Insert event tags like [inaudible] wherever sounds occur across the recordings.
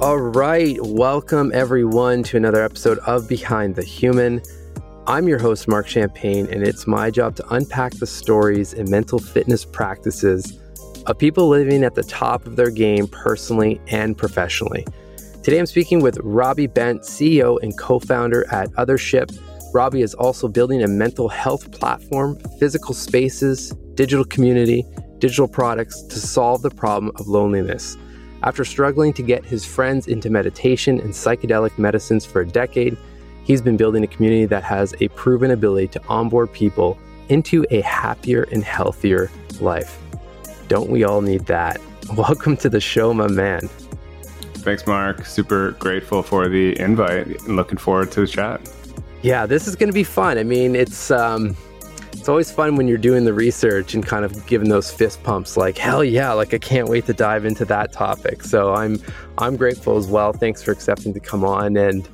All right, welcome everyone to another episode of Behind the Human. I'm your host, Marc Champagne, and it's my job to unpack the stories and mental fitness practices of people living at the top of their game personally and professionally. Today I'm speaking with Robbie Bent, CEO and co founder at Othership. Robbie is also building a mental health platform, physical spaces, digital community, digital products to solve the problem of loneliness. After struggling to get his friends into meditation and psychedelic medicines for a decade, he's been building a community that has a proven ability to onboard people into a happier and healthier life. Don't we all need that? [laughs] Welcome to the show, my man. Thanks, Marc. Super grateful for the invite and looking forward to the chat. Yeah, this is going to be fun. I mean, it's um, it's always fun when you're doing the research and kind of giving those fist pumps like hell yeah like i can't wait to dive into that topic. So i'm i'm grateful as well. Thanks for accepting to come on and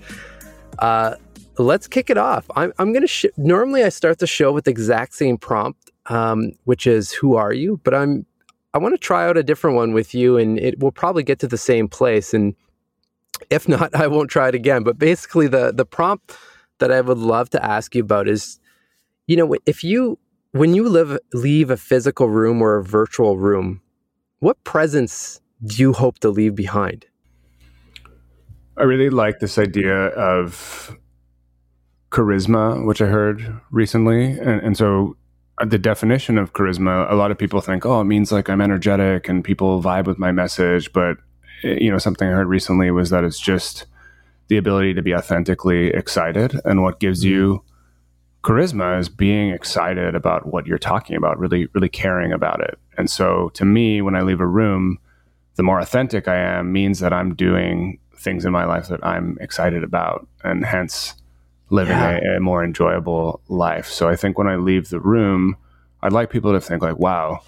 uh, let's kick it off. I'm, I'm gonna sh- normally i start the show with the exact same prompt um, which is who are you? But i'm i want to try out a different one with you and it will probably get to the same place. And if not [laughs] i won't try it again. But basically the the prompt that i would love to ask you about is you know, if you when you live leave a physical room or a virtual room, what presence do you hope to leave behind? I really like this idea of charisma, which I heard recently, and, and so uh, the definition of charisma, a lot of people think, oh, it means like I'm energetic and people vibe with my message. But, eh, you know, something I heard recently was that it's just the ability to be authentically excited. And what gives mm-hmm. you charisma is being excited about what you're talking about, really, really caring about it. And so to me, when I leave a room, the more authentic I am means that I'm doing things in my life that I'm excited about and hence living yeah. a, a, more enjoyable life. So I think when I leave the room, I'd like people to think like, wow,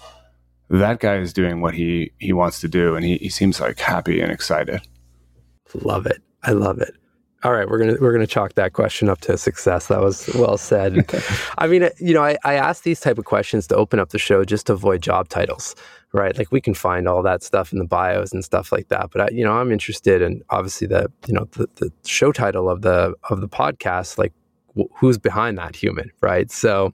that guy is doing what he, he wants to do. And he, he seems like happy and excited. Love it. I love it. All right, we're gonna we're gonna chalk that question up to success. That was well said. [laughs] I mean, you know, I, I ask these type of questions to open up the show just to avoid job titles, right? Like we can find all that stuff in the bios and stuff like that. But I, you know, I'm interested in obviously the you know the, the show title of the of the podcast, like wh- who's behind that human, right? So,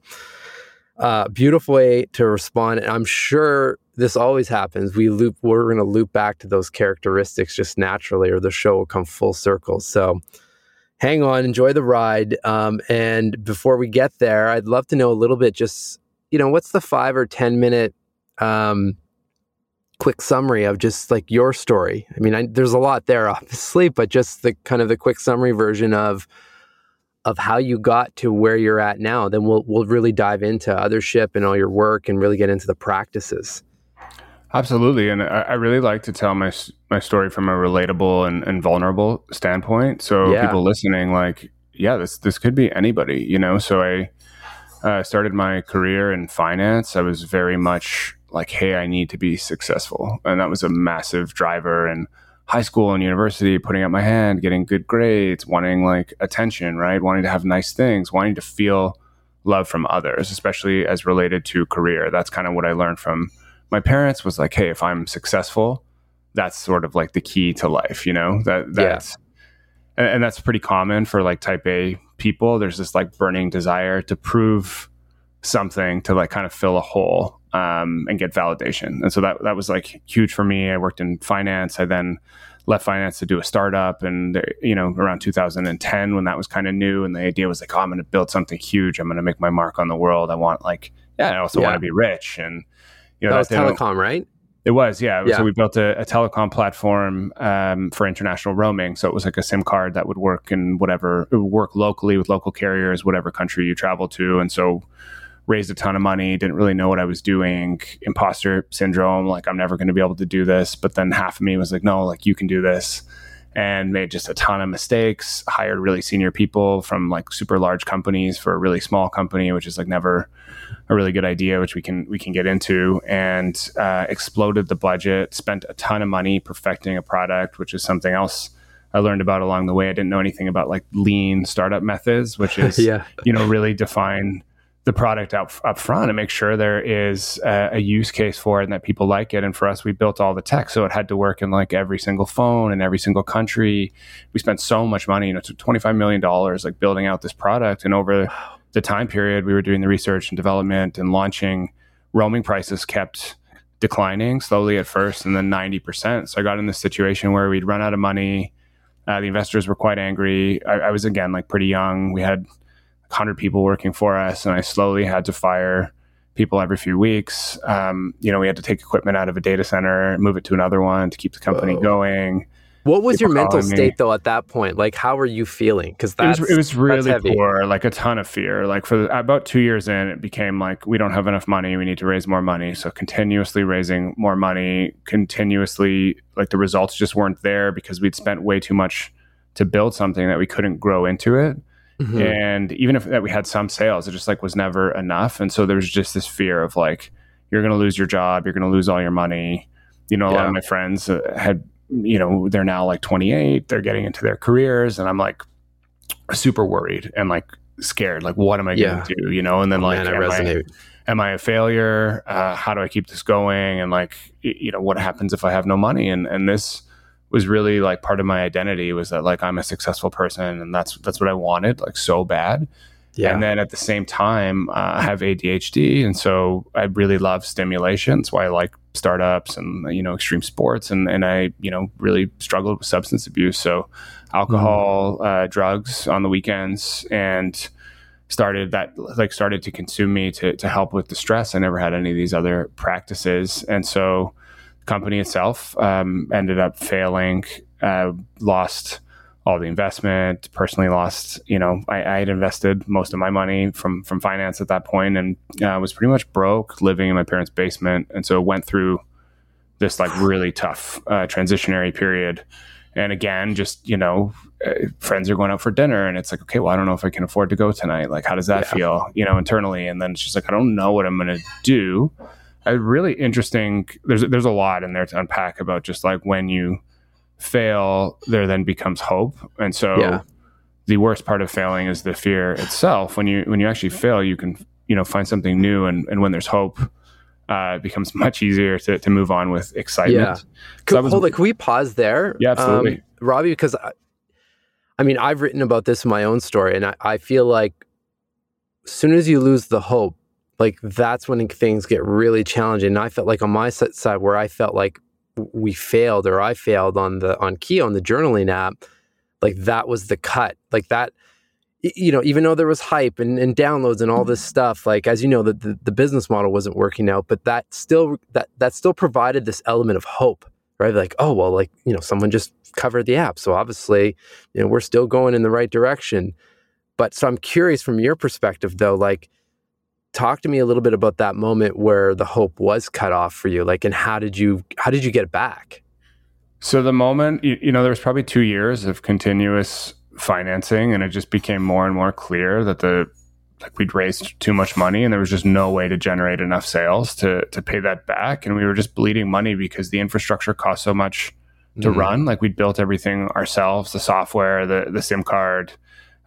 uh, beautiful way to respond. And I'm sure this always happens. We loop, we're going to loop back to those characteristics just naturally, or the show will come full circle. So hang on, enjoy the ride. Um, and before we get there, I'd love to know a little bit just, you know, what's the five or 10 minute um, quick summary of just like your story? I mean, I, there's a lot there, [laughs] obviously, but just the kind of the quick summary version of, of how you got to where you're at now. Then we'll, we'll really dive into Othership and all your work and really get into the practices. Absolutely, and I, I, really like to tell my my story from a relatable and, and vulnerable standpoint. So yeah. people listening, like, yeah, this this could be anybody, you know. So I uh, started my career in finance. I was very much like, hey, I need to be successful, and that was a massive driver. And high school and university, putting up my hand, getting good grades, wanting like attention, right? Wanting to have nice things, wanting to feel love from others, especially as related to career. That's kind of what I learned from my parents was like, hey, if I'm successful, that's sort of like the key to life, you know? That that's yeah. and, and that's pretty common for like type A people. There's this like burning desire to prove something to like kind of fill a hole um, and get validation. And so that that was like huge for me. I worked in finance. I then left finance to do a startup, and you know around 2010 when that was kind of new, and the idea was like, oh, I'm going to build something huge. I'm going to make my mark on the world. I want like yeah, I also yeah. want to be rich and you know, that was telecom, right? It was, yeah. yeah. So we built a, a telecom platform um, for international roaming. So it was like a SIM card that would work in whatever, it would work locally with local carriers, whatever country you travel to. And so raised a ton of money, didn't really know what I was doing, imposter syndrome, like I'm never going to be able to do this. But then half of me was like, no, like you can do this. And made just a ton of mistakes, hired really senior people from like super large companies for a really small company, which is like never a really good idea, which we can we can get into, and uh, exploded the budget. Spent a ton of money perfecting a product, which is something else I learned about along the way. I didn't know anything about like lean startup methods, which [laughs] is yeah. you know really define the product up, up front and make sure there is a, a, use case for it and that people like it. And for us, we built all the tech. So it had to work in like every single phone in every single country. We spent so much money, you know, $25 million like building out this product. And over the time period, we were doing the research and development and launching, roaming prices kept declining slowly at first and then 90%. So I got in this situation where we'd run out of money. Uh, the investors were quite angry. I, I was, again, like pretty young. We had 100 people working for us, and I slowly had to fire people every few weeks. Um, you know, we had to take equipment out of a data center, move it to another one to keep the company Whoa. going. What was your mental state me. though at that point? Like, how were you feeling? Because it was, it was really poor, like a ton of fear. Like for the, about two years in, it became like we don't have enough money. We need to raise more money. So continuously raising more money, continuously like the results just weren't there because we'd spent way too much to build something that we couldn't grow into it. Mm-hmm. And even if that we had some sales, it just like was never enough. And so there was just this fear of like, you're going to lose your job, you're going to lose all your money. You know, a yeah. lot of my friends uh, had, you know, they're now like 28, they're getting into their careers, and I'm like super worried and like scared. Like, what am I yeah. going to do? You know, and then oh, like, man, am, I, am I a failure? Uh, how do I keep this going? And like, you know, what happens if I have no money? And and this was really like part of my identity was that like I'm a successful person and that's that's what I wanted like so bad. Yeah. And then at the same time, uh, I have ADHD, and so I really love stimulation. That's why I like startups and you know extreme sports, and and I you know really struggled with substance abuse. So alcohol, mm. uh, drugs on the weekends, and started that like started to consume me to to help with the stress. I never had any of these other practices, and so company itself um, ended up failing, uh, lost all the investment. Personally, lost. You know, I, I, had invested most of my money from from finance at that point, and uh, was pretty much broke, living in my parents' basement, and so went through this like really tough uh, transitionary period. And again, just you know, uh, friends are going out for dinner, and it's like, okay, well, I don't know if I can afford to go tonight. Like, how does that yeah. feel, you know, internally? And then it's just like, I don't know what I'm going to do a really interesting there's there's a lot in there to unpack about just like when you fail there then becomes hope and so yeah. the worst part of failing is the fear itself when you when you actually fail you can you know find something new and and when there's hope uh, it becomes [laughs] much easier to, to move on with excitement. Yeah. Could, was, hold on, can we pause there? Yeah, absolutely. Um, Robbie, because I, I, mean, I've written about this in my own story, and I, I feel like as soon as you lose the hope, like that's when things get really challenging. And I felt like on my side where I felt like we failed or I failed on the on key on the journaling app, like that was the cut. Like that, you know, even though there was hype and, and downloads and all this mm-hmm. stuff, like as you know, the, the, the business model wasn't working out, but that still that that still provided this element of hope, right? Like, oh well, like, you know, someone just covered the app. So obviously, you know, we're still going in the right direction. But so I'm curious from your perspective though, like talk to me a little bit about that moment where the hope was cut off for you like and how did you how did you get it back? So the moment you, you know there was probably two years of continuous financing and it just became more and more clear that the like we'd raised too much money and there was just no way to generate enough sales to to pay that back. And we were just bleeding money because the infrastructure cost so much to mm. run. Like we'd built everything ourselves the software the the sim card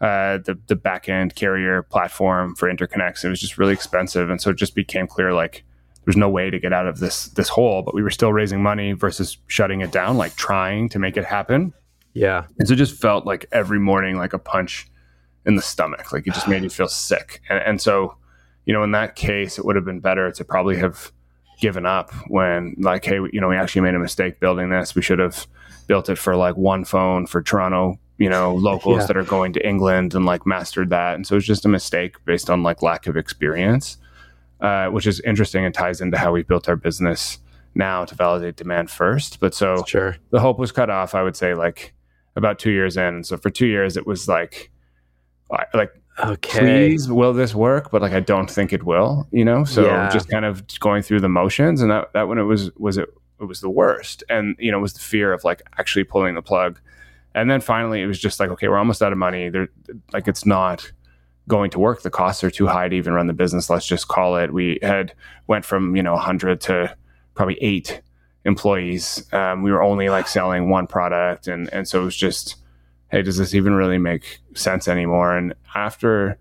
uh, the the backend carrier platform for interconnects. It was just really expensive, and so it just became clear like there's no way to get out of this this hole. But we were still raising money versus shutting it down, like trying to make it happen. Yeah, and so it just felt like every morning like a punch in the stomach. Like it just made you feel sick, and and so you know in that case it would have been better to probably have given up when like hey you know we actually made a mistake building this we should have built it for like one phone for toronto you know locals yeah. that are going to England and like mastered that, and so it's just a mistake based on like lack of experience, uh, which is interesting and ties into how we built our business now to validate demand first. But so sure. the hope was cut off. I would say like about two years in, so for two years it was like like okay please will this work but like i don't think it will you know so yeah. just kind of going through the motions and that that when it was was it it was the worst and you know it was the fear of like actually pulling the plug and then finally, it was just like, okay, we're almost out of money. There, like, it's not going to work. The costs are too high to even run the business. Let's just call it. We had went from you know 100 to probably eight employees. Um, we were only like selling one product, and and so it was just, hey, does this even really make sense anymore? And after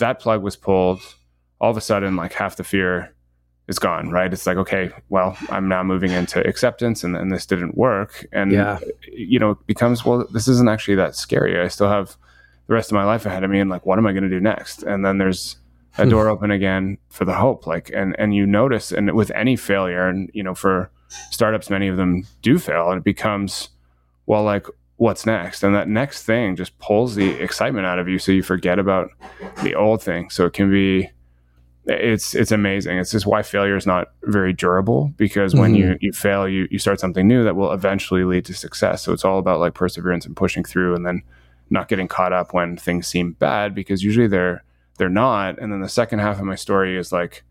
that plug was pulled, all of a sudden like half the fear is gone, right? It's like, okay, well, I'm now moving into acceptance and, and this didn't work. And, yeah. you know, it becomes, well, this isn't actually that scary. I still have the rest of my life ahead of me. And like, what am I going to do next? And then there's a hmm. door open again for the hope. Like, and, and you notice, and with any failure, and, you know, for startups, many of them do fail and it becomes, well, like, what's next? And that next thing just pulls the excitement out of you. So you forget about the old thing. So it can be, it's it's amazing. It's just why failure is not very durable because when mm-hmm. you you fail, you you start something new that will eventually lead to success. So it's all about like perseverance and pushing through, and then not getting caught up when things seem bad because usually they're they're not. And then the second half of my story is like,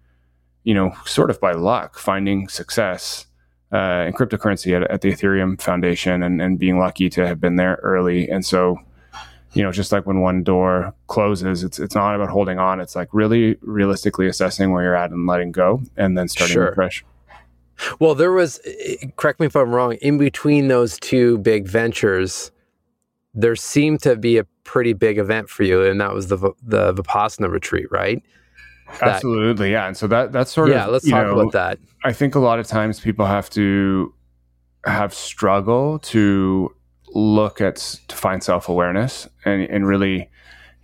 you know, sort of by luck finding success uh, in cryptocurrency at, at the Ethereum Foundation and and being lucky to have been there early. And so you know, just like when one door closes, it's it's not about holding on. It's like really realistically assessing where you're at and letting go, and then starting sure. fresh. Well, there was. Correct me if I'm wrong. In between those two big ventures, there seemed to be a pretty big event for you, and that was the the Vipassana retreat, right? That, Absolutely, yeah. And so that that's sort yeah, of yeah. Let's talk know, about that. I think a lot of times people have to have struggle to look at to find self awareness and and really,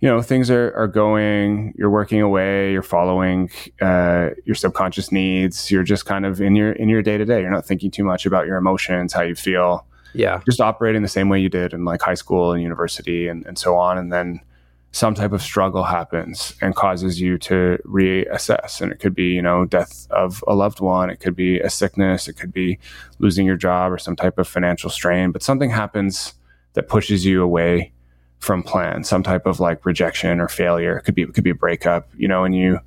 you know, things are are going. You're working away. You're following uh, your subconscious needs. You're just kind of in your in your day to day. You're not thinking too much about your emotions, how you feel. Yeah, just operating the same way you did in like high school and university and and so on. And then some type of struggle happens and causes you to reassess. And it could be, you know, death of a loved one. It could be a sickness. It could be losing your job or some type of financial strain. But something happens that pushes you away from plan, some type of like rejection or failure. It could be, it could be a breakup, you know, and you,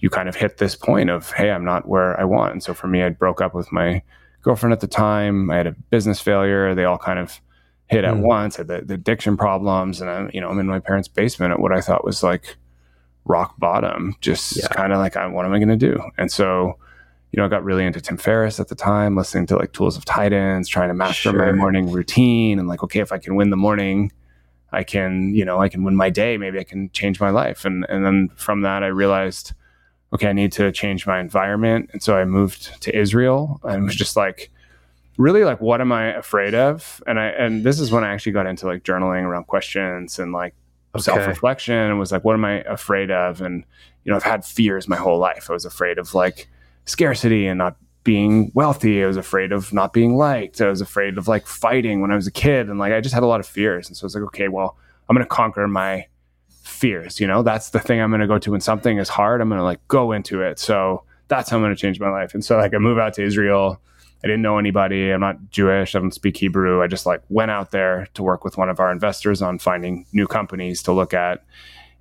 you kind of hit this point of, hey, I'm not where I want. And so for me, I broke up with my girlfriend at the time. I had a business failure. They all kind of hit at mm. once. Had the, the, addiction problems, and I'm you know, I'm in my parents' basement at what I thought was like rock bottom. Just yeah. kind of like, what am I going to do? And so, you know, I got really into Tim Ferriss at the time, listening to like Tools of Titans, trying to master sure. my morning routine, and like, okay, if I can win the morning. I can, you know, I can win my day. Maybe I can change my life. And and then from that, I realized, okay, I need to change my environment. And so I moved to Israel and was just like, really like what am I afraid of? And I and this is when I actually got into like journaling around questions and like okay. self-reflection and was like what am I afraid of? And you know, I've had fears my whole life. I was afraid of like scarcity and not being wealthy. I was afraid of not being liked. I was afraid of like fighting when I was a kid and like I just had a lot of fears. And so I was like, okay, well, I'm going to conquer my fears, you know? That's the thing I'm going to go to when something is hard, I'm going to like go into it. So that's how I'm going to change my life. And so like I move out to Israel I didn't know anybody. I'm not Jewish. I don't speak Hebrew. I just like went out there to work with one of our investors on finding new companies to look at.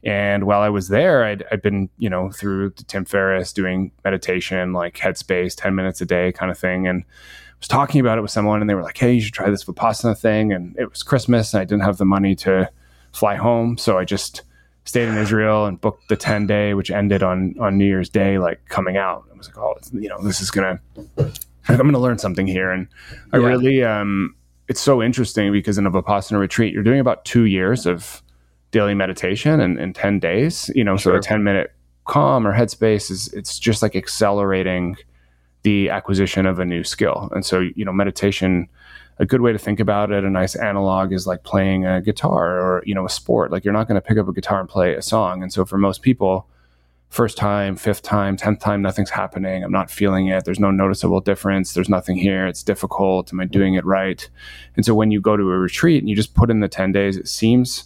And while I was there, I'd, I'd been, you know, through Tim Ferriss doing meditation, like Headspace, 10 minutes a day kind of thing. And I was talking about it with someone and they were like, hey, you should try this Vipassana thing. And it was Christmas and I didn't have the money to fly home. So I just stayed in Israel and booked the 10 day, which ended on, on New Year's Day, like coming out. I was like, oh, you know, this is going to I'm going to learn something here. And I yeah. really, um, it's so interesting because in a Vipassana retreat, you're doing about two years of daily meditation and in 10 days, you know, sure. so a 10 minute calm or headspace is, it's just like accelerating the acquisition of a new skill. And so, you know, meditation, a good way to think about it, a nice analog is like playing a guitar or, you know, a sport. Like you're not going to pick up a guitar and play a song. And so for most people, first time, fifth time, tenth time, nothing's happening. I'm not feeling it. There's no noticeable difference. There's nothing here. It's difficult. Am I doing it right? And so when you go to a retreat and you just put in the 10 days, it seems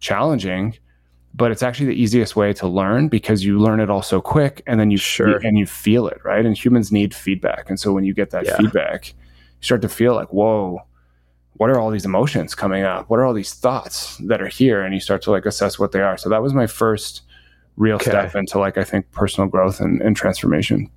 challenging, but it's actually the easiest way to learn because you learn it all so quick and then you sure. and you feel it, right? And humans need feedback. And so when you get that yeah. feedback, you start to feel like, whoa, what are all these emotions coming up? What are all these thoughts that are here? And you start to like assess what they are. So that was my first real okay. step into like I think personal growth and, and transformation.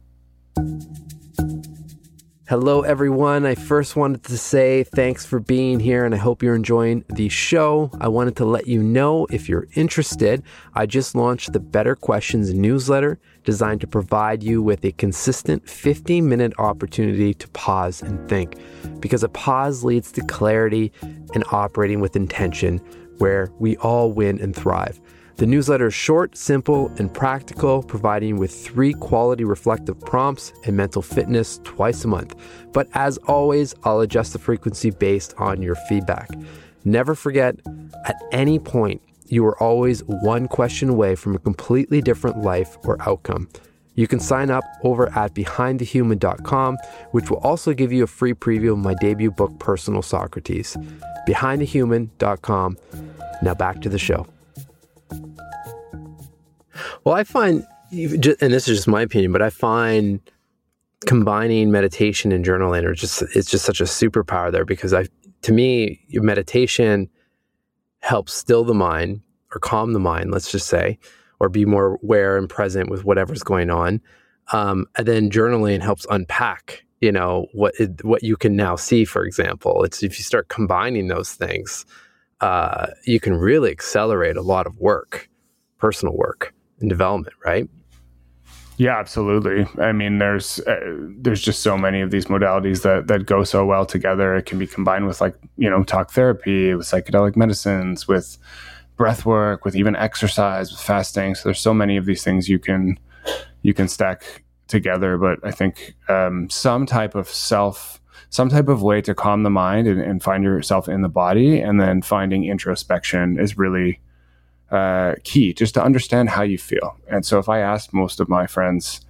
Hello, everyone. I first wanted to say thanks for being here and I hope you're enjoying the show. I wanted to let you know if you're interested, I just launched the Better Questions newsletter designed to provide you with a consistent 15 minute opportunity to pause and think. Because a pause leads to clarity and operating with intention where we all win and thrive. The newsletter is short, simple, and practical, providing with three quality reflective prompts and mental fitness twice a month. But as always, I'll adjust the frequency based on your feedback. Never forget, at any point, you are always one question away from a completely different life or outcome. You can sign up over at behindthehuman.com, which will also give you a free preview of my debut book, Personal Socrates. Behindthehuman.com. Now back to the show. Well, I find, and this is just my opinion, but I find combining meditation and journaling are just it's just such a superpower there because I to me meditation helps still the mind or calm the mind, let's just say, or be more aware and present with whatever's going on. Um, and then journaling helps unpack, you know, what it, what you can now see. For example, it's if you start combining those things, uh, you can really accelerate a lot of work, personal work and development, right? Yeah, absolutely. I mean, there's uh, there's just so many of these modalities that that go so well together. It can be combined with like you know talk therapy, with psychedelic medicines, with breath work, with even exercise, with fasting. So there's so many of these things you can you can stack together. But I think um, some type of self, some type of way to calm the mind and, and find yourself in the body, and then finding introspection is really uh, key just to understand how you feel. And so if I asked most of my friends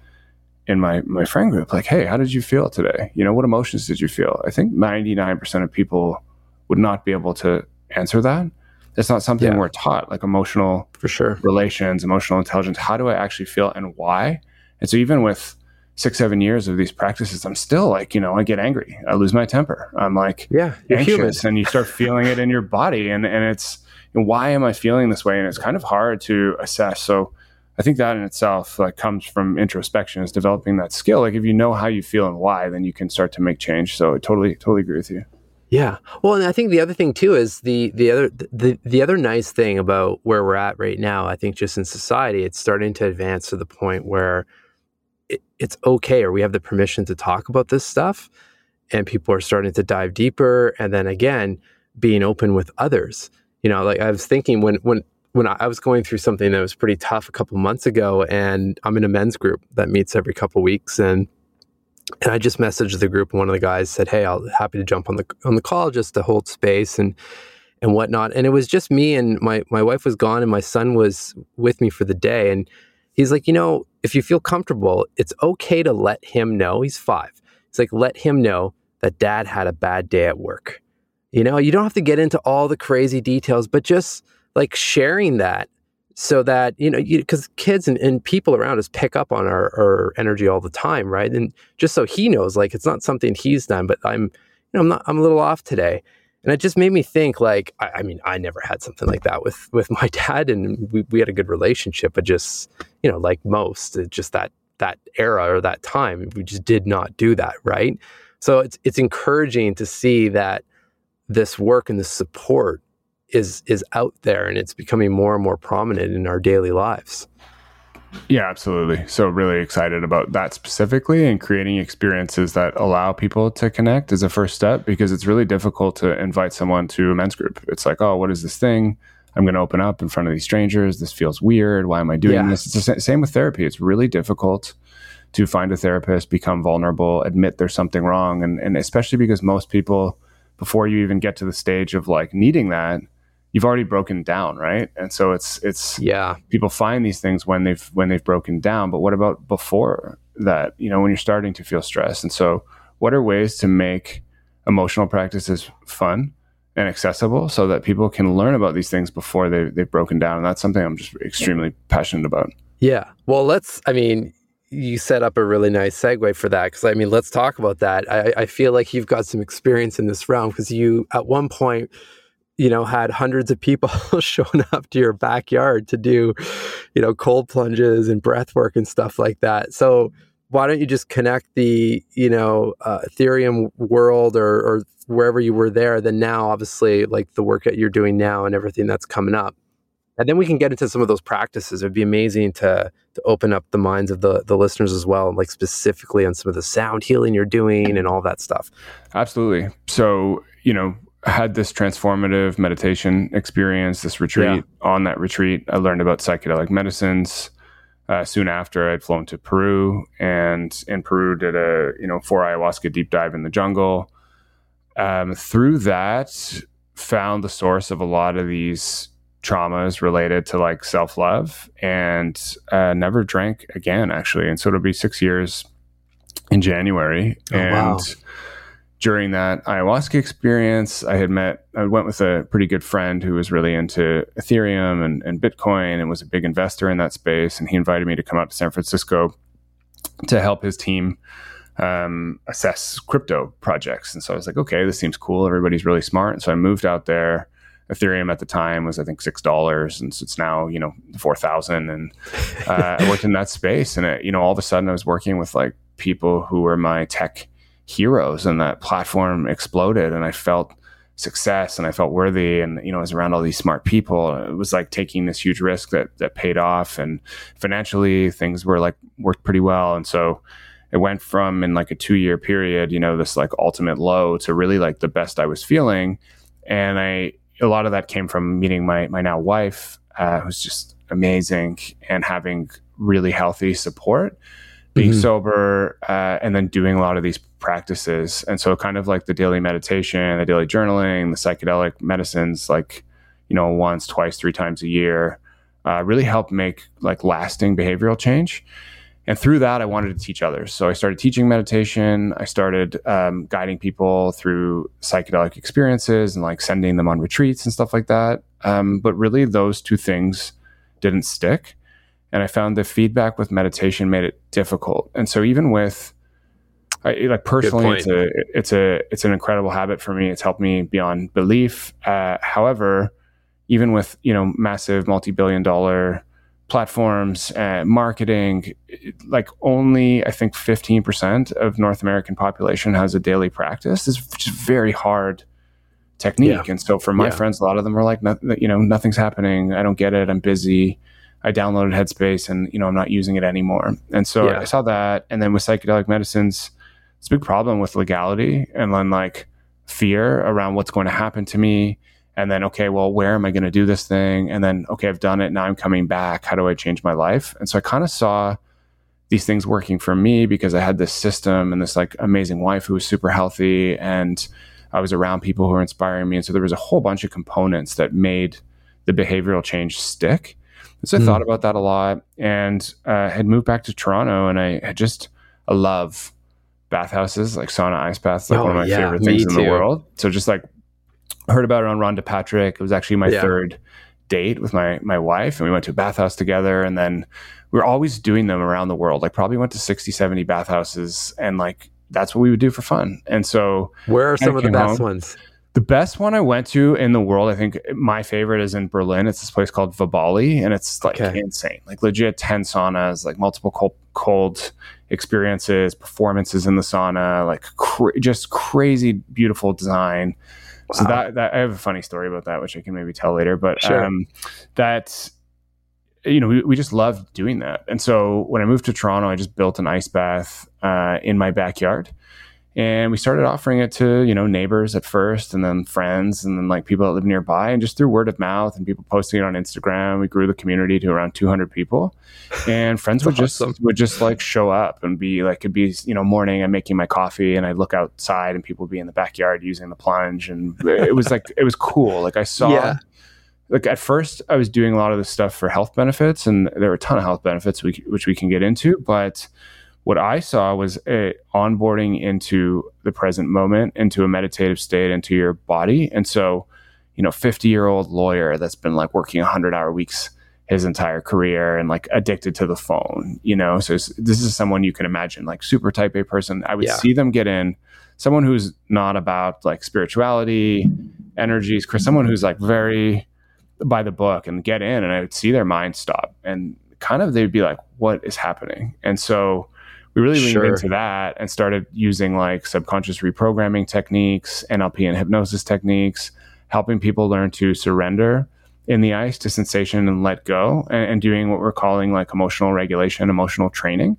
in my my friend group, like, hey, how did you feel today? You know, what emotions did you feel? I think 99% of people would not be able to answer that. It's not something yeah. we're taught, like emotional for sure relations, emotional intelligence. How do I actually feel and why? And so even with six, seven years of these practices, I'm still like, you know, I get angry. I lose my temper. I'm like yeah, anxious and you start feeling it in your body. And and it's and why am I feeling this way? And it's kind of hard to assess. So I think that in itself like comes from introspection is developing that skill. Like if you know how you feel and why, then you can start to make change. So I totally, totally agree with you. Yeah. Well, and I think the other thing too is the the other the the other nice thing about where we're at right now. I think just in society, it's starting to advance to the point where it, it's okay, or we have the permission to talk about this stuff, and people are starting to dive deeper. And then again, being open with others you know, like I was thinking when when when I was going through something that was pretty tough a couple months ago, and I'm in a men's group that meets every couple weeks, and and I just messaged the group, and one of the guys said, "Hey, I'll happy to jump on the on the call just to hold space and and whatnot." And it was just me and my my wife was gone, and my son was with me for the day, and he's like, you know, if you feel comfortable, it's okay to let him know. He's five. He's like, let him know that dad had a bad day at work you know, you don't have to get into all the crazy details, but just like sharing that so that, you know, because kids and, and, people around us pick up on our, our energy all the time, right? And just so he knows, like, it's not something he's done, but I'm, you know, I'm not, I'm a little off today. And it just made me think like, I, I mean, I never had something like that with, with my [laughs] dad and we, we had a good relationship, but just, you know, like most, just that, that era or that time, we just did not do that. Right. So it's, it's encouraging to see that, this work and this support is is out there and it's becoming more and more prominent in our daily lives. Yeah, absolutely. So really excited about that specifically and creating experiences that allow people to connect is a first step because it's really difficult to invite someone to a men's group. It's like, oh, what is this thing? I'm going to open up in front of these strangers. This feels weird. Why am I doing yeah. this? It's the same with therapy. It's really difficult to find a therapist, become vulnerable, admit there's something wrong, and and especially because most people before you even get to the stage of like needing that you've already broken down right? And so it's it's yeah. people find these things when they've when they've broken down. But what about before that? You know when you're starting to feel stress and so what are ways to make emotional practices fun and accessible so that people can learn about these things before they, they've broken down? And that's something i'm just extremely passionate about. Yeah. Well let's i mean you set up a really nice segue for that. Because I mean, let's talk about that. I, I feel like you've got some experience in this realm because you, at one point, you know, had hundreds of people [laughs] showing up to your backyard to do, you know, cold plunges and breath work and stuff like that. So why don't you just connect the, you know, uh, Ethereum world or, or wherever you were there, then now obviously like the work that you're doing now and everything that's coming up and then we can get into some of those practices. It'd be amazing to to open up the minds of the the listeners as well, like specifically on some of the sound healing you're doing and all that stuff. Absolutely. So you know, had this transformative meditation experience, this retreat. Yeah. On that retreat, I learned about psychedelic medicines. Uh, soon after, I'd flown to Peru, and in Peru, did a you know four ayahuasca deep dive in the jungle. Um, through that, found the source of a lot of these traumas related to like self love, and uh, never drank again. Actually, and so it'll be six years in January, oh, and. Wow during that ayahuasca experience, I had met, I went with a pretty good friend who was really into Ethereum and, and Bitcoin and was a big investor in that space. And he invited me to come out to San Francisco to help his team um, assess crypto projects. And so I was like, okay, this seems cool. Everybody's really smart. And so I moved out there. Ethereum at the time was, I think, six dollars, and so it's now, you know, four thousand. And uh, I worked in that space, and it, you know, all of a sudden, I was working with like people who were my tech heroes and that platform exploded and I felt success and I felt worthy and you know I was around all these smart people. It was like taking this huge risk that that paid off and financially things were like worked pretty well. And so it went from in like a 2 year period you know this like ultimate low to really like the best I was feeling. And I a lot of that came from meeting my my now wife uh, who's just amazing and having really healthy support being mm-hmm. sober uh, and then doing a lot of these practices. And so kind of like the daily meditation the daily journaling the psychedelic medicines like you know once twice three times a year uh, really helped make like lasting behavioral change. And through that i wanted to teach others. So i started teaching meditation. I started um, guiding people through psychedelic experiences and like sending them on retreats and stuff like that. Um, but really those two things didn't stick and I found the feedback with meditation made it difficult. And so even with I, like personally, it's a it's a it's an incredible habit for me. It's helped me beyond belief. Uh, however, even with you know massive multi billion dollar platforms, uh, marketing, like only I think fifteen percent of North American population has a daily practice. It's just very hard technique. Yeah. And so for my yeah. friends, a lot of them are like, you know, nothing's happening. I don't get it. I'm busy. I downloaded Headspace and you know I'm not using it anymore. And so yeah. I saw that, and then with psychedelic medicines, it's a big problem with legality and then like fear around what's going to happen to me. And then okay, well, where am I going to do this thing? And then okay, I've done it. Now I'm coming back. How do I change my life? And so I kind of saw these things working for me because I had this system and this like amazing wife who was super healthy and I was around people who were inspiring me. And so there was a whole bunch of components that made the behavioral change stick. So I mm. thought about that a lot and uh, had moved back to Toronto and I had just, I love bathhouses, like sauna ice baths, like oh, one of my yeah, favorite things in the world. So just like heard about it on Rhonda Patrick. It was actually my yeah. third date with my my wife and we went to a bathhouse together and then we were always doing them around the world. Like probably went to 60, 70 bathhouses and like that's what we would do for fun. And so where are some of the best home. ones? The best one I went to in the world, I think my favorite is in Berlin. It's this place called Vabali, and it's like okay. insane, like legit ten saunas, like multiple cold, cold experiences, performances in the sauna, like cr- just crazy beautiful design. Wow. So that, that I have a funny story about that, which I can maybe tell later. But sure. um, that you know, we, we just loved doing that. And so when I moved to Toronto, I just built an ice bath uh, in my backyard and we started offering it to you know neighbors at first and then friends and then like people that live nearby and just through word of mouth and people posting it on instagram we grew the community to around 200 people. And friends would just would just like show up and be like it'd be you know morning i'm making my coffee and i look outside and people would be in the backyard using the plunge and it was like it was cool. Like i saw yeah. like at first i was doing a lot of this stuff for health benefits and there were a ton of health benefits we, which we can get into but what I saw was a onboarding into the present moment, into a meditative state, into your body. And so, you know, 50 year old lawyer that's been like working 100 hour weeks his entire career and like addicted to the phone, you know? So this is someone you can imagine, like super type A person. I would yeah. see them get in, someone who's not about like spirituality, energies, someone who's like very by the book and get in and I would see their mind stop and kind of they'd be like, what is happening? And so, we really leaned sure. into that and started using like subconscious reprogramming techniques, NLP and hypnosis techniques, helping people learn to surrender in the ice to sensation and let go, and, and doing what we're calling like emotional regulation, emotional training.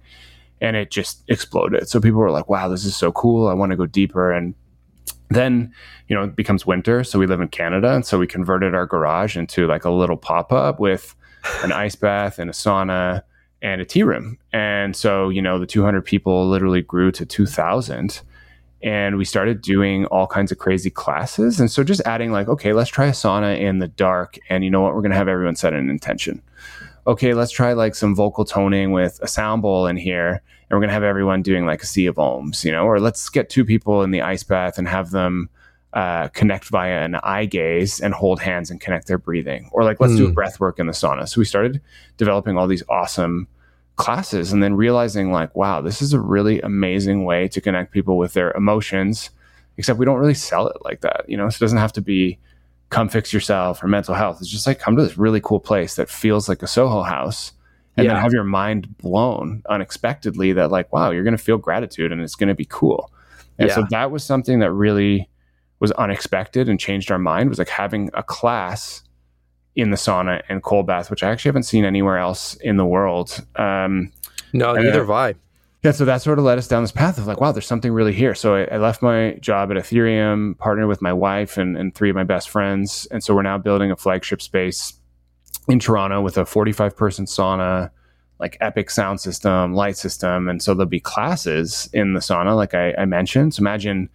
And it just exploded. So people were like, wow, this is so cool. I want to go deeper. And then you know it becomes winter so we live in canada and so we converted our garage into like a little pop-up with an ice bath and a sauna and a tea room. And so you know the 200 people literally grew to 2000 and we started doing all kinds of crazy classes. And so just adding like okay let's try a sauna in the dark. And you know what? We're going to have everyone set an intention. Okay let's try like some vocal toning with a sound bowl in here. And we're going to have everyone doing like a sea of ohms, you know, or let's get two people in the ice bath and have them uh, connect via an eye gaze and hold hands and connect their breathing, or like let's mm. do hmm. breath work in the sauna. So we started developing all these awesome classes and then realizing like, wow, this is a really amazing way to connect people with their emotions, except we don't really sell it like that, you know, so it doesn't have to be come fix yourself or mental health. It's just like come to this really cool place that feels like a Soho house and yeah. then have your mind blown unexpectedly that like wow you're going to feel gratitude and it's going to be cool and yeah. so that was something that really was unexpected and changed our mind was like having a class in the sauna and cold bath which i actually haven't seen anywhere else in the world um, no neither have i yeah, so that sort of led us down this path of like, wow, there's something really here. So I, I, left my job at Ethereum, partnered with my wife and, and three of my best friends. And so we're now building a flagship space in Toronto with a 45 person sauna, like epic sound system, light system. And so there'll be classes in the sauna, like I, I mentioned. So imagine,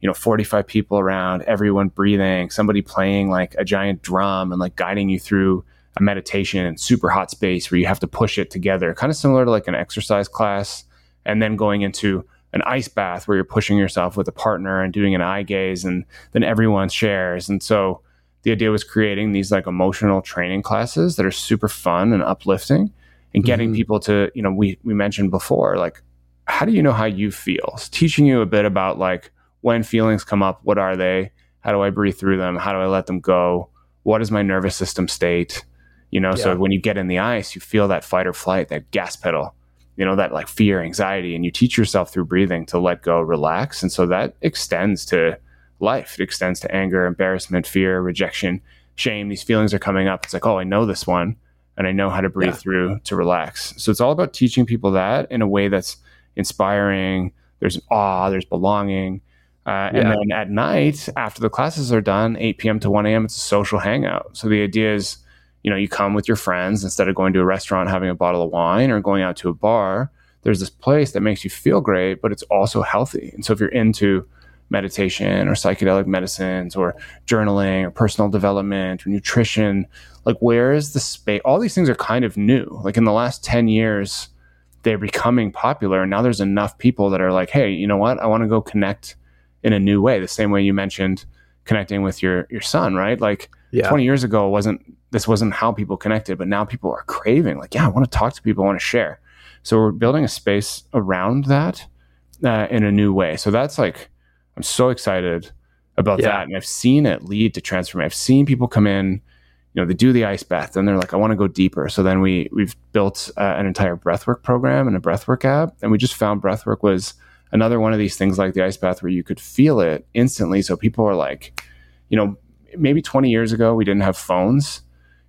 you know, 45 people around, everyone breathing, somebody playing like a giant drum and like guiding you through a meditation in super hot space where you have to push it together, kind of similar to like an exercise class. And then going into an ice bath where you're pushing yourself with a partner and doing an eye gaze and then everyone shares. And so the idea was creating these like emotional training classes that are super fun and uplifting and getting mm-hmm. people to, you know, we, we mentioned before, like, how do you know how you feel? Teaching you a bit about like when feelings come up, what are they? How do I breathe through them? How do I let them go? What is my nervous system state? You know, yeah. so when you get in the ice, you feel that fight or flight, that gas pedal, you know, that like fear, anxiety, and you teach yourself through breathing to let go, relax. And so that extends to life. It extends to anger, embarrassment, fear, rejection, shame. These feelings are coming up. It's like, oh, I know this one and I know how to breathe yeah. through to relax. So it's all about teaching people that in a way that's inspiring. There's awe, there's belonging. Uh, yeah. And then at night, after the classes are done, 8 p.m. to 1 a.m., it's a social hangout. So the idea is, you know, you come with your friends instead of going to a restaurant, having a bottle of wine, or going out to a bar. There's this place that makes you feel great, but it's also healthy. And so if you're into meditation or psychedelic medicines or journaling or personal development or nutrition like where is the space all these things are kind of new like in the last 10 years they're becoming popular and now there's enough people that are like hey you know what i want to go connect in a new way the same way you mentioned connecting with your your son right like yeah. 20 years ago wasn't this wasn't how people connected but now people are craving like yeah i want to talk to people i want to share so we're building a space around that uh, in a new way so that's like I'm so excited about yeah. that. And I've seen it lead to transformation. I've seen people come in, you know, they do the ice bath and they're like, I want to go deeper. So then we, we've built uh, an entire breathwork program and a breathwork app. And we just found breathwork was another one of these things like the ice bath where you could feel it instantly. So people are like, you know, maybe 20 years ago, we didn't have phones.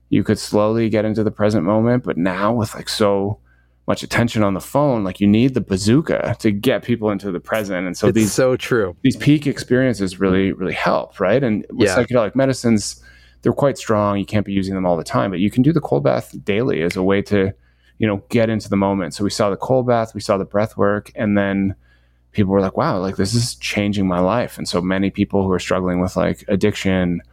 You could slowly get into the present moment. But now with like so, much attention on the phone. Like you need the bazooka to get people into the present. And so it's these so true. These peak experiences really, really help, right? And with yeah. psychedelic medicines, they're quite strong. You can't be using them all the time, but you can do the cold bath daily as a way to, you know, get into the moment. So we saw the cold bath, we saw the breath work, and then people were like, wow, like this is changing my life. And so many people who are struggling with like addiction,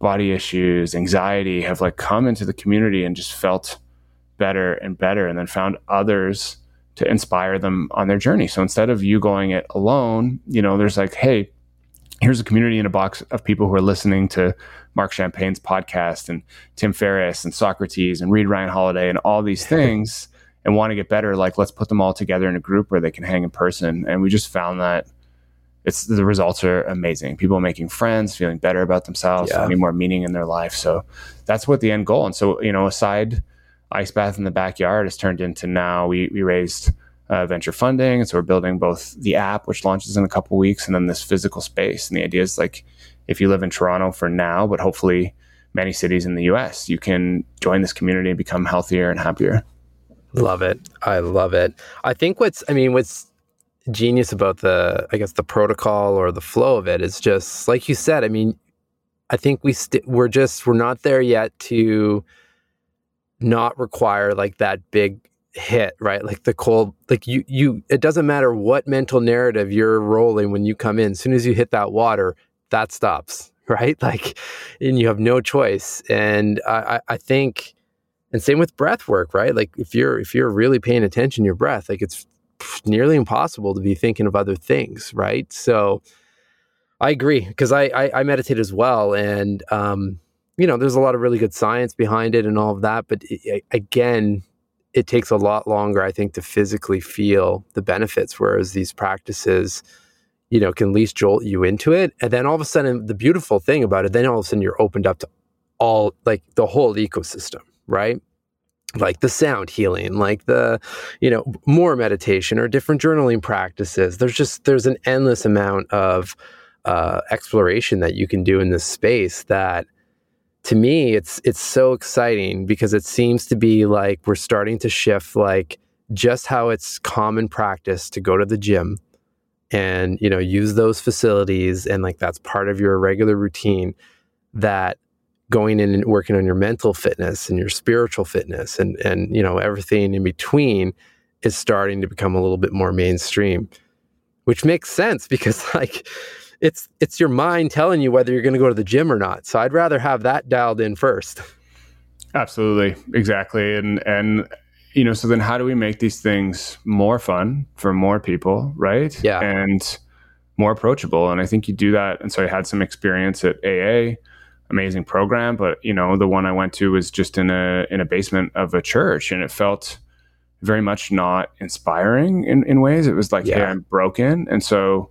body issues, anxiety have like come into the community and just felt better and better and then found others to inspire them on their journey. So instead of you going it alone, you know, there's like, hey, here's a community in a box of people who are listening to Marc Champagne's podcast and Tim Ferriss and Socrates and read Ryan Holiday and all these [laughs] things and want to get better. Like, let's put them all together in a group where they can hang in person. And we just found that it's the results are amazing. People making friends, feeling better about themselves, yeah. finding more meaning in their life. So that's what the end goal. And so, you know, aside ice bath in the backyard has turned into now we, we raised uh, venture funding. And so we're building both the app, which launches in a couple weeks, and then this physical space. And the idea is like if you live in Toronto for now, but hopefully many cities in the US, you can join this community and become healthier and happier. Love it. I love it. I think what's, I mean, what's genius about the I guess the protocol or the flow of it is just like you said. I mean, I think we st- we're just we're not there yet to not require like that big hit, right? Like the cold, like you, you, it doesn't matter what mental narrative you're rolling when you come in. As soon as you hit that water, that stops, [laughs] right? Like, and you have no choice. And I, I think, and same with breath work, right? Like if you're, if you're really paying attention to your breath, like it's nearly impossible to be thinking of other things, right? So I agree because I, I, I meditate as well. And, um, you know, there's a lot of really good science behind it and all of that. But it, again, it takes a lot longer, I think, to physically feel the benefits. Whereas these practices, you know, can at least jolt you into it. And then all of a sudden, the beautiful thing about it, then all of a sudden you're opened up to all like the whole ecosystem, right? Like the sound healing, like the, you know, more meditation or different journaling practices. There's just, there's an endless amount of uh, exploration that you can do in this space that to me it's it's so exciting because it seems to be like we're starting to shift like just how it's common practice to go to the gym and you know use those facilities and like that's part of your regular routine that going in and working on your mental fitness and your spiritual fitness and and you know everything in between is starting to become a little bit more mainstream which makes sense because [laughs] like it's it's your mind telling you whether you're going to go to the gym or not. So I'd rather have that dialed in first. Absolutely, exactly, and and you know, so then how do we make these things more fun for more people, right? Yeah, and more approachable. And I think you do that. And so I had some experience at AA, amazing program, but you know, the one I went to was just in a in a basement of a church, and it felt very much not inspiring in, in ways. It was like, yeah. hey, I'm broken. And so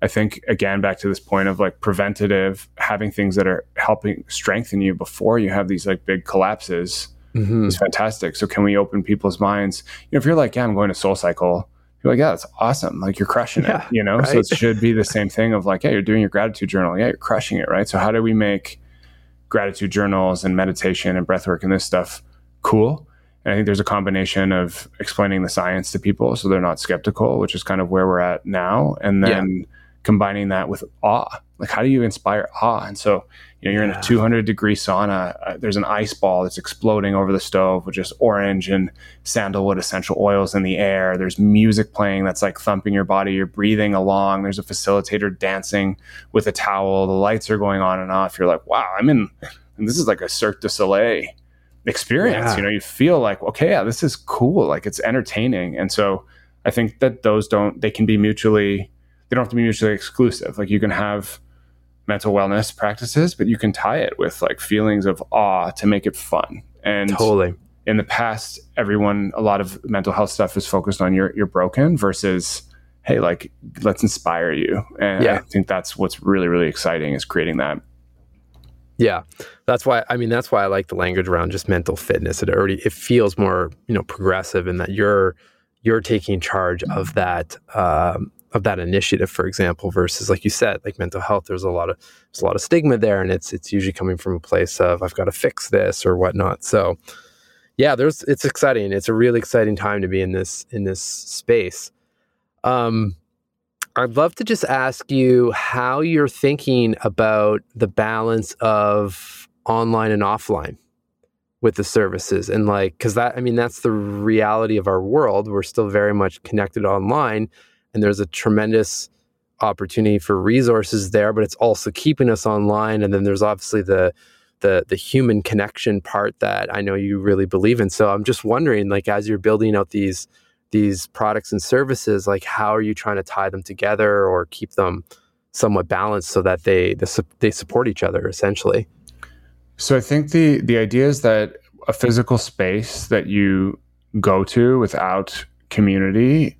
I think again back to this point of like preventative, having things that are helping strengthen you before you have these like big collapses mm-hmm. is fantastic. So can we open people's minds? You know, if you're like, yeah, I'm going to Soul Cycle, you're like, yeah, that's awesome. Like you're crushing yeah, it, you know? Right? So it should be the same thing of like, yeah, you're doing your gratitude journal. Yeah, you're crushing it, right? So how do we make gratitude journals and meditation and breath work and this stuff cool? And I think there's a combination of explaining the science to people so they're not skeptical, which is kind of where we're at now. And then yeah combining that with awe. Like, how do you inspire awe? And so, you know, you're yeah. in a 200 degree sauna. Uh, there's an ice ball that's exploding over the stove with just orange and sandalwood essential oils in the air. There's music playing that's like thumping your body. You're breathing along. There's a facilitator dancing with a towel. The lights are going on and off. You're like, wow, I'm in. And this is like a Cirque du Soleil experience. Yeah. You know, you feel like, okay, yeah, this is cool. Like it's entertaining. And so I think that those don't, they can be mutually they don't have to be mutually exclusive. Like you can have mental wellness practices, but you can tie it with like feelings of awe to make it fun. And totally. In the past, everyone, a lot of mental health stuff is focused on you're you're broken versus hey, like let's inspire you. And yeah. I think that's what's really really exciting is creating that. Yeah, that's why. I mean, that's why I like the language around just mental fitness. It already it feels more you know progressive in that you're you're taking charge of that um, of that initiative, for example, versus like you said, like mental health, there's a lot of there's a lot of stigma there, and it's it's usually coming from a place of I've got to fix this or whatnot. So, yeah, there's it's exciting. It's a really exciting time to be in this in this space. Um, I'd love to just ask you how you're thinking about the balance of online and offline with the services and like because that i mean that's the reality of our world we're still very much connected online and there's a tremendous opportunity for resources there but it's also keeping us online. And then there's obviously the the the human connection part that I know you really believe in. So I'm just wondering like as you're building out these these products and services like how are you trying to tie them together or keep them somewhat balanced so that they they support each other essentially? So I think the the idea is that a physical space that you go to without community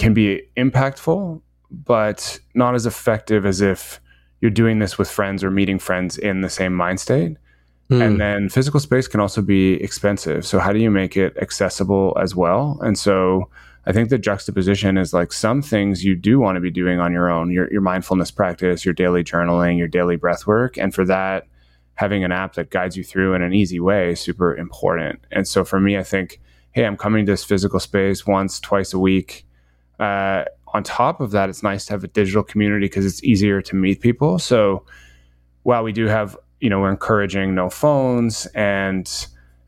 can be impactful, but not as effective as if you're doing this with friends or meeting friends in the same mind state. Mm. And then physical space can also be expensive. So, how do you make it accessible as well? And so, I think the juxtaposition is like some things you do want to be doing on your own your, your mindfulness practice, your daily journaling, your daily breath work. And for that, having an app that guides you through in an easy way is super important. And so, for me, I think, hey, I'm coming to this physical space once, twice a week uh, on top of that, it's nice to have a digital community because it's easier to meet people. So while we do have, you know, we're encouraging no phones and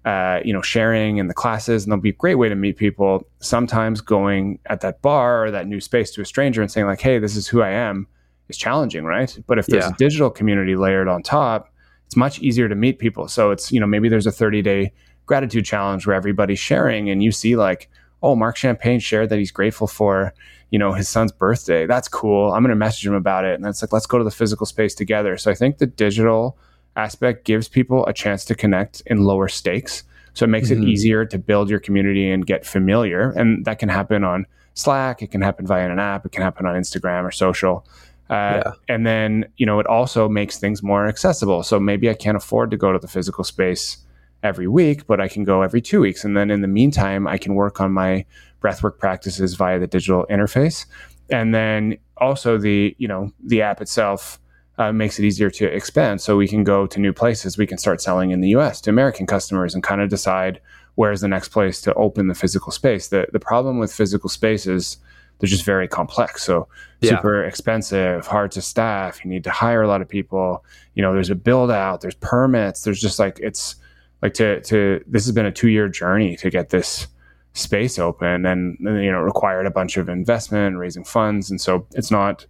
uh, you know, sharing in the classes, and they'll be a great way to meet people. Sometimes going at that bar or that new space to a stranger and saying like, "Hey, this is who I am," is challenging, right? But if there's yeah. a digital community layered on top, it's much easier to meet people. So it's you know maybe there's a 30 day gratitude challenge where everybody's sharing, and you see like, oh, Marc Champagne shared that he's grateful for you know his son's birthday. That's cool. I'm going to message him about it, and it's like let's go to the physical space together. So I think the digital aspect gives people a chance to connect in lower stakes. So it makes mm-hmm. it easier to build your community and get familiar. And that can happen on Slack, it can happen via an app, it can happen on Instagram or social. Uh, yeah. And then, you know, it also makes things more accessible. So maybe I can't afford to go to the physical space every week, but I can go every two weeks. And then in the meantime, I can work on my breathwork practices via the digital interface. And then also the, you know, the app itself uh, makes it easier to expand. So we can go to new places. We can start selling in the US to American customers and kind of decide where's the next place to open the physical space. The, the problem with physical spaces, they're just very complex. So yeah. super expensive, hard to staff. You need to hire a lot of people. You know, there's a build out, there's permits. There's just like, it's like to, to, this has been a two year journey to get this space open and, you know, required a bunch of investment, raising funds. And so it's not,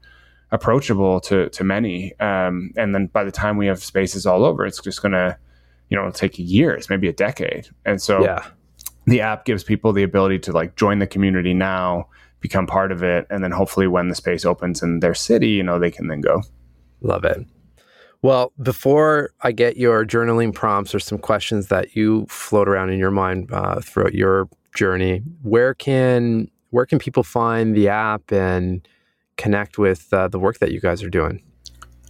approachable to to many. Um, and then by the time we have spaces all over, it's just going to, you know, take years, maybe a decade. And so yeah. the app gives people the ability to like join the community now, become part of it, and then hopefully when the space opens in their city, you know, they can then go. Love it. Well, before I get your journaling prompts or some questions that you float around in your mind uh, throughout your journey, where can where can people find the app and connect with uh, the work that you guys are doing?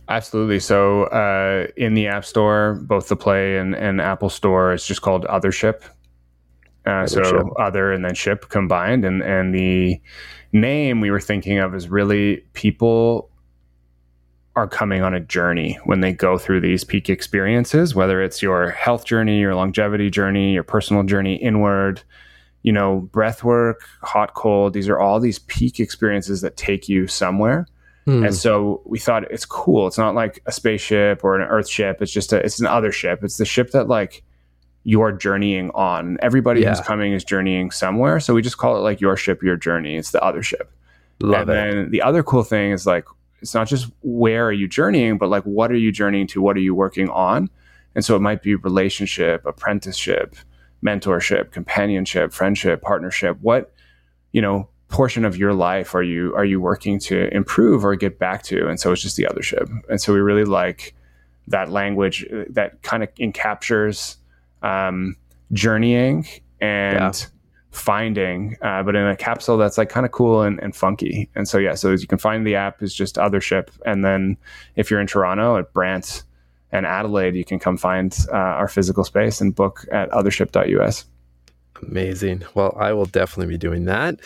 Absolutely. So uh, in the App Store, both the Play and, and Apple Store, it's just called Othership. Uh, so other and then ship combined, and and the name we were thinking of is really people are coming on a journey when they go through these peak experiences, whether it's your health journey, your longevity journey, your personal journey inward, you know, breath work, hot, cold, these are all these peak experiences that take you somewhere. Hmm. And so we thought it's cool. It's not like a spaceship or an earth ship. It's just a, it's an other ship. It's the ship that like you're journeying on. Everybody yeah. who's coming is journeying somewhere. So we just call it like your ship, your journey. It's the other ship. Love and it. then the other cool thing is like, it's not just where are you journeying, but like, what are you journeying to? What are you working on? And so it might be relationship, apprenticeship, mentorship, companionship, friendship, partnership? What, you know, portion of your life are you are you working to improve or get back to? And so it's just the othership. And so we really like that language that kind of encaptures um, journeying and yeah. Finding, uh, but in a capsule that's like kind of cool and, and funky. And so yeah, so as you can find the app is just Othership, and then if you're in Toronto at Brant and Adelaide, you can come find uh, our physical space and book at othership.us. Amazing. Well, I will definitely be doing that.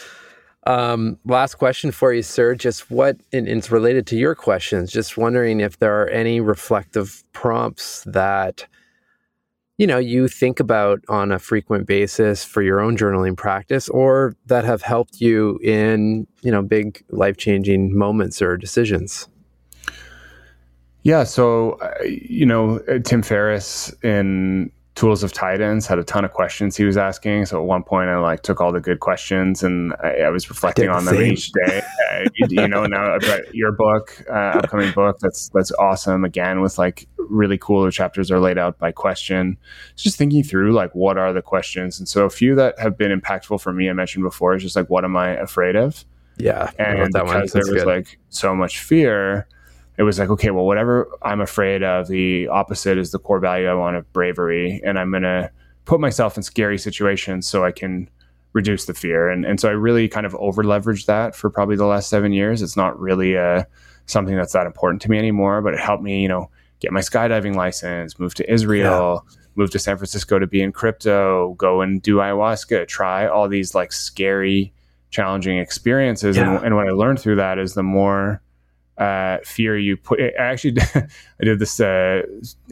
Um, last question for you, sir. Just what, and it's related to your questions, just wondering if there are any reflective prompts that, you know, you think about on a frequent basis for your own journaling practice or that have helped you in, you know, big life changing moments or decisions. Yeah, so uh, you know, Tim Ferriss in Tools of Titans had a ton of questions he was asking. So at one point, I like took all the good questions and I, I was reflecting on them same. each day. Uh, you, you, know, now I've got your book, uh, upcoming book. That's that's awesome. Again, with like really cooler chapters are laid out by question. Just thinking through like what are the questions, and so a few that have been impactful for me. I mentioned before is just like what am I afraid of? Yeah, and because there was good. like so much fear it was like, okay, well, whatever I'm afraid of, the opposite is the core value I want of bravery. And I'm going to put myself in scary situations so I can reduce the fear. And, and so I really kind of over leveraged that for probably the last seven years. It's not really uh, something that's that important to me anymore, but it helped me, you know, get my skydiving license, move to Israel, yeah. move to San Francisco to be in crypto, go and do ayahuasca, try all these like scary, challenging experiences. Yeah. And, and what I learned through that is the more uh, fear you put. I actually [laughs] I did this uh,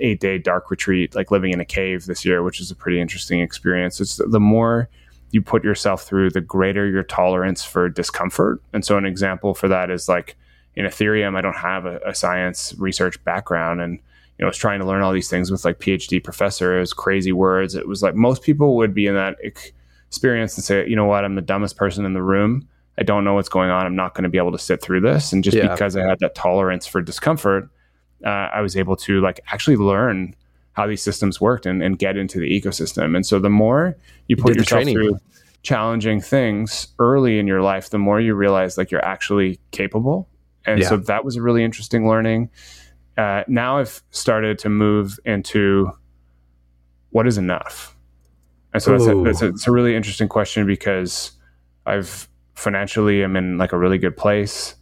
eight day dark retreat, like living in a cave this year, which is a pretty interesting experience. It's the more you put yourself through, the greater your tolerance for discomfort. And so, an example for that is like in Ethereum, I don't have a, a science research background, and you know, I was trying to learn all these things with like PhD professors, crazy words. It was like most people would be in that experience and say, you know what, I'm the dumbest person in the room. I don't know what's going on. I'm not going to be able to sit through this. And just yeah. because I had that tolerance for discomfort, uh, I was able to like actually learn how these systems worked and, and get into the ecosystem. And so the more you put you yourself through challenging things early in your life, the more you realize like you're actually capable. And yeah. so that was a really interesting learning. Uh, now I've started to move into what is enough. And so that's a, that's a, it's a really interesting question because I've financially I'm in like a really good place.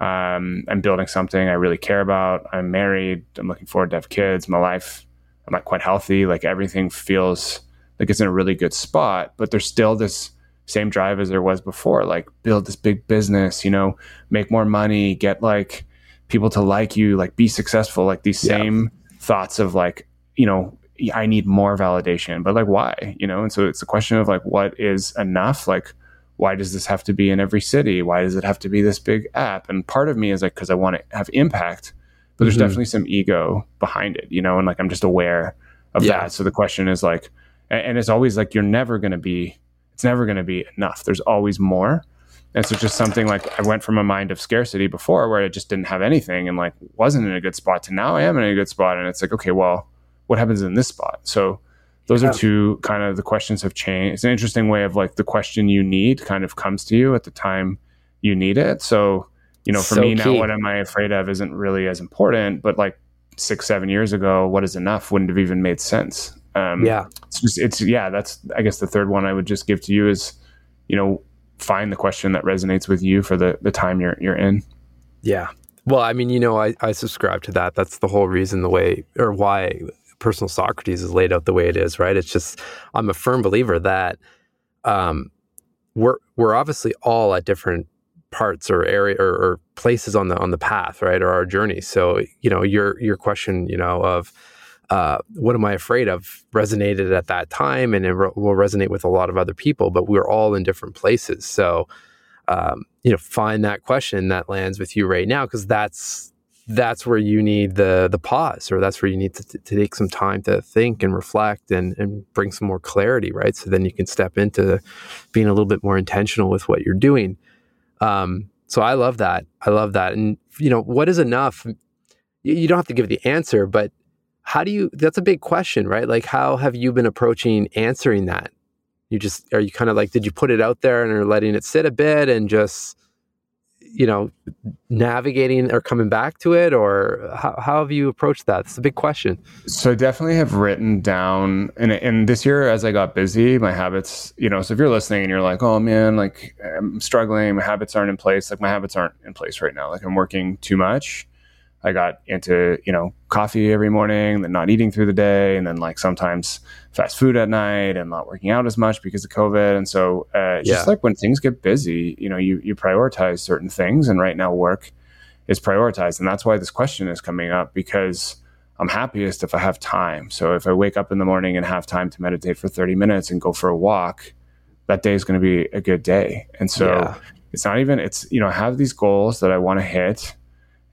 Um, I'm building something I really care about. I'm married. I'm looking forward to have kids. My life, I'm like quite healthy. Like everything feels like it's in a really good spot. But there's still this same drive as there was before. Like build this big business. You know, make more money. Get like people to like you. Like be successful. Like these same yeah. thoughts of like you know I need more validation. But like why? You know. And so it's a question of like what is enough. Like why does this have to be in every city? Why does it have to be this big app? And part of me is like, because I want to have impact, but there's mm-hmm. definitely some ego behind it, you know, and like I'm just aware of yeah. that. So the question is like, and it's always like, you're never going to be, it's never going to be enough. There's always more. And so just something like I went from a mind of scarcity before where I just didn't have anything and like wasn't in a good spot to now I am in a good spot. And it's like, okay, well, what happens in this spot? So those yeah. are two kind of the questions have changed. It's an interesting way of like the question you need kind of comes to you at the time you need it. So, you know, for so me key. now, what am I afraid of isn't really as important, but like six, seven years ago, what is enough wouldn't have even made sense. Um, yeah. It's just, it's, yeah, that's, I guess the third one I would just give to you is, you know, find the question that resonates with you for the, the time you're, you're in. Yeah. Well, I mean, you know, I, I subscribe to that. That's the whole reason the way or why personal Socrates is laid out the way it is, right? It's just I'm a firm believer that um, we're we're obviously all at different parts or area or, or, places on the on the path, right, or our journey. So you know your your question, you know, of uh, what am I afraid of resonated at that time, and it re- will resonate with a lot of other people. But we're all in different places, so um, you know, find that question that lands with you right now because that's that's where you need the the pause or that's where you need to, to, take some time to think and reflect and, and bring some more clarity right? So then you can step into being a little bit more intentional with what you're doing. Um, so i love that. I love that. And you know what is enough? You, you don't have to give the answer but how do you that's a big question right? Like how have you been approaching answering that? You just are you kind of like did you put it out there and are letting it sit a bit and just you know, navigating or coming back to it, or how, how have you approached that? It's a big question. So I definitely have written down, and, and this year as I got busy, my habits, you know, so if you're listening and you're like, oh man, like I'm struggling, my habits aren't in place, like my habits aren't in place right now, like I'm working too much. I got into, you know, coffee every morning, then not eating through the day, and then like sometimes fast food at night and not working out as much because of COVID. And so uh, yeah. just like when things get busy, you know, you, you prioritize certain things. And right now work is prioritized. And that's why this question is coming up because I'm happiest if I have time. So if I wake up in the morning and have time to meditate for 30 minutes and go for a walk, that day is going to be a good day. And so yeah. it's not even, it's, you know, I have these goals that I want to hit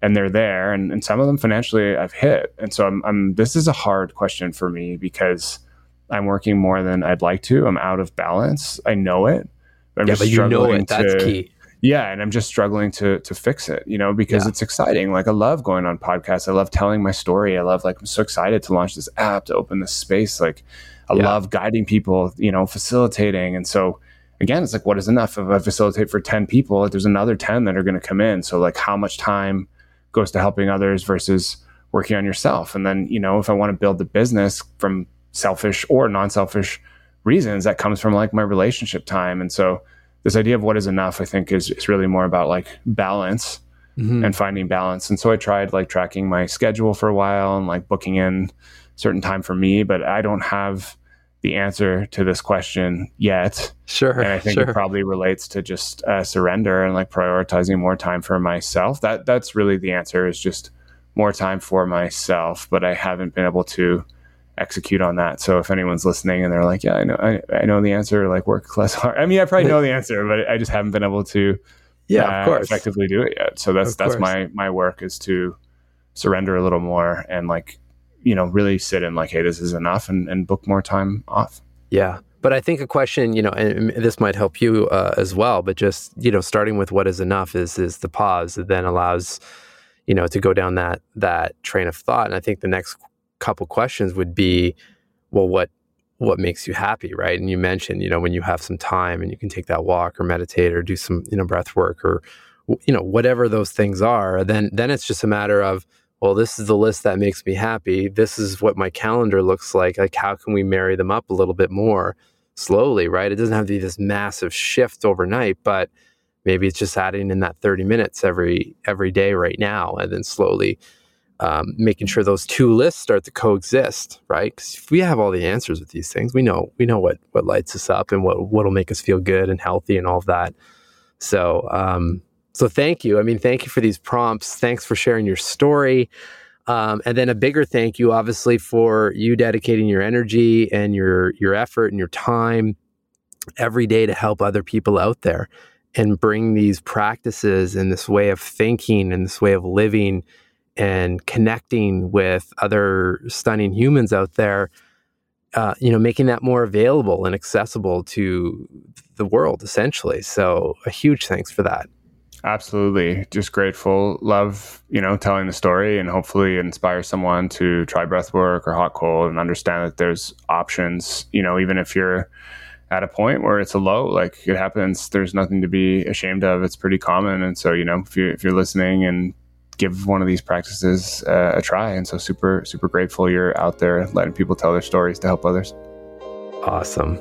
and they're there and, and some of them financially I've hit. And so I'm, I'm, this is a hard question for me because I'm working more than I'd like to. I'm out of balance. I know it. I'm yeah, but you know it. That's to, key. Yeah, and I'm just struggling to to fix it, you know, because yeah. it's exciting. Like I love going on podcasts. I love telling my story. I love like I'm so excited to launch this app to open this space. Like I yeah. love guiding people, you know, facilitating. And so again, it's like what is enough if I facilitate for 10 people, there's another 10 that are going to come in. So like how much time goes to helping others versus working on yourself. And then, you know, if I want to build the business from selfish or non-selfish reasons, that comes from like my relationship time. And so this idea of what is enough, I think is, is really more about like balance mm-hmm. and finding balance. And so I tried like tracking my schedule for a while and like booking in certain time for me, but I don't have the answer to this question yet. Sure. And I think sure. it probably relates to just uh, surrender and like prioritizing more time for myself. That that's really the answer is just more time for myself. But I haven't been able to execute on that. So if anyone's listening and they're like, yeah, I know, I, I know the answer, like work less hard. I mean, I probably know the answer, but I just haven't been able to, yeah, uh, of course. effectively do it yet. So that's, that's my, my work is to surrender a little more and like, you know, really sit in like, Hey, this is enough and, and book more time off. Yeah. But I think a question, you know, and this might help you uh, as well, but just, you know, starting with what is enough is, is the pause that then allows, you know, to go down that, that train of thought. And I think the next couple questions would be, well, what what makes you happy, right? And you mentioned, you know, when you have some time and you can take that walk or meditate or do some, you know, breath work or you know, whatever those things are, then then it's just a matter of, well, this is the list that makes me happy. This is what my calendar looks like. Like how can we marry them up a little bit more slowly, right? It doesn't have to be this massive shift overnight, but maybe it's just adding in that 30 minutes every every day right now and then slowly um, making sure those two lists start to coexist, right? Because if we have all the answers with these things, we know we know what what lights us up and what what'll make us feel good and healthy and all of that. So, um, so thank you. I mean, thank you for these prompts. Thanks for sharing your story. Um, and then a bigger thank you, obviously, for you dedicating your energy and your your effort and your time every day to help other people out there and bring these practices and this way of thinking and this way of living and connecting with other stunning humans out there, uh, you know, making that more available and accessible to the world, essentially. So, a huge thanks for that. Absolutely. Just grateful. Love, you know, telling the story and hopefully inspire someone to try breath work or hot cold and understand that there's options, you know, even if you're at a point where it's a low, like it happens, there's nothing to be ashamed of. It's pretty common. And so, you know, if you're, if you're listening and give one of these practices uh, a try. And so super, super grateful you're out there letting people tell their stories to help others. Awesome.